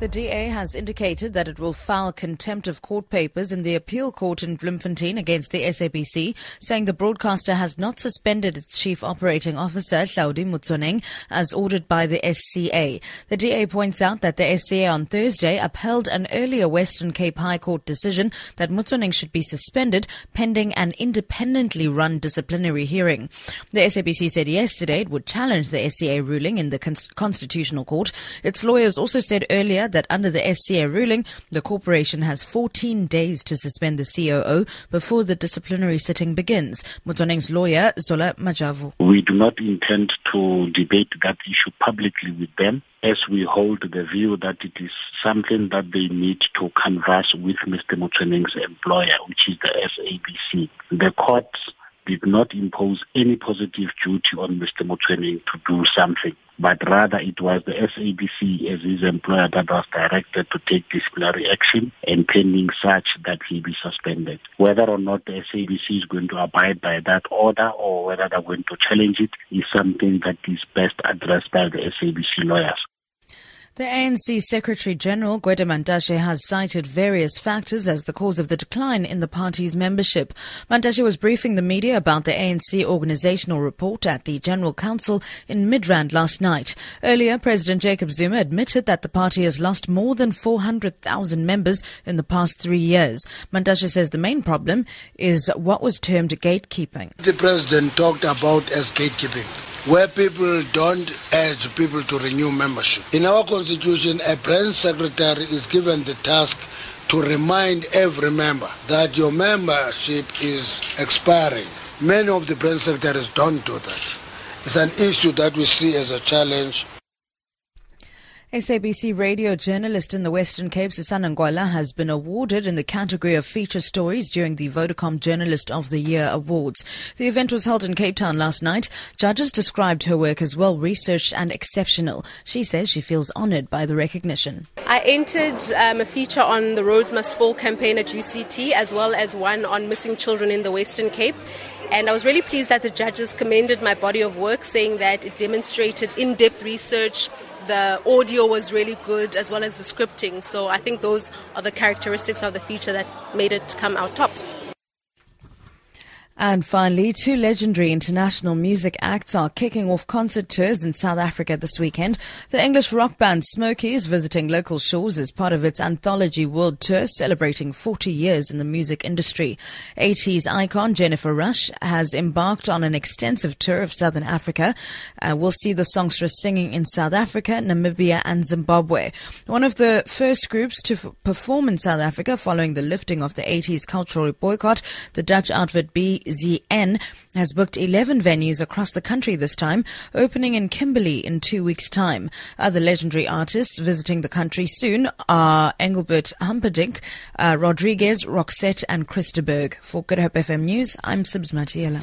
The DA has indicated that it will file contempt of court papers in the appeal court in Bloemfontein against the SABC, saying the broadcaster has not suspended its chief operating officer, Hlaudi Motsoeneng, as ordered by the SCA. The DA points out that the SCA on Thursday upheld an earlier Western Cape High Court decision that Motsoeneng should be suspended pending an independently run disciplinary hearing. The SABC said yesterday it would challenge the SCA ruling in the Constitutional Court. Its lawyers also said earlier that under the SCA ruling, the corporation has 14 days to suspend the COO before the disciplinary sitting begins. Motsoeneng's lawyer, Zola Majavu. We do not intend to debate that issue publicly with them as we hold the view that it is something that they need to converse with Mr. Motsoeneng's employer, which is the SABC. The courts did not impose any positive duty on Mr. Motsoeneng to do something, but rather it was the SABC as his employer that was directed to take disciplinary action and pending such that he be suspended. Whether or not the SABC is going to abide by that order or whether they're going to challenge it is something that is best addressed by the SABC lawyers. The ANC Secretary General Gwede Mantashe has cited various factors as the cause of the decline in the party's membership. Mantashe was briefing the media about the ANC organizational report at the General Council in Midrand last night. Earlier, President Jacob Zuma admitted that the party has lost more than 400,000 members in the past three years. Mantashe says the main problem is what was termed gatekeeping. The president talked about as gatekeeping where people don't urge people to renew membership. In our constitution, a branch secretary is given the task to remind every member that your membership is expiring. Many of the branch secretaries don't do that. It's an issue that we see as a challenge SABC radio journalist in the Western Cape, Susana Ngwala, has been awarded in the category of feature stories during the Vodacom Journalist of the Year Awards. The event was held in Cape Town last night. Judges described her work as well researched and exceptional. She says she feels honored by the recognition. I entered um, a feature on the Rhodes Must Fall campaign at UCT, as well as one on missing children in the Western Cape. And I was really pleased that the judges commended my body of work, saying that it demonstrated in depth research the audio was really good as well as the scripting. So I think those are the characteristics of the feature that made it come out tops. And finally, two legendary international music acts are kicking off concert tours in South Africa this weekend. The English rock band Smokie is visiting local shores as part of its anthology world tour celebrating 40 years in the music industry. 80s icon Jennifer Rush has embarked on an extensive tour of Southern Africa. Uh, we'll see the songstress singing in South Africa, Namibia and Zimbabwe. One of the first groups to f- perform in South Africa following the lifting of the 80s cultural boycott, the Dutch outfit B ZN has booked 11 venues across the country this time, opening in Kimberley in two weeks' time. Other legendary artists visiting the country soon are Engelbert Humperdinck, uh, Rodriguez, Roxette, and Chris de Burgh. For Good Hope FM News, I'm Sibs Matiela.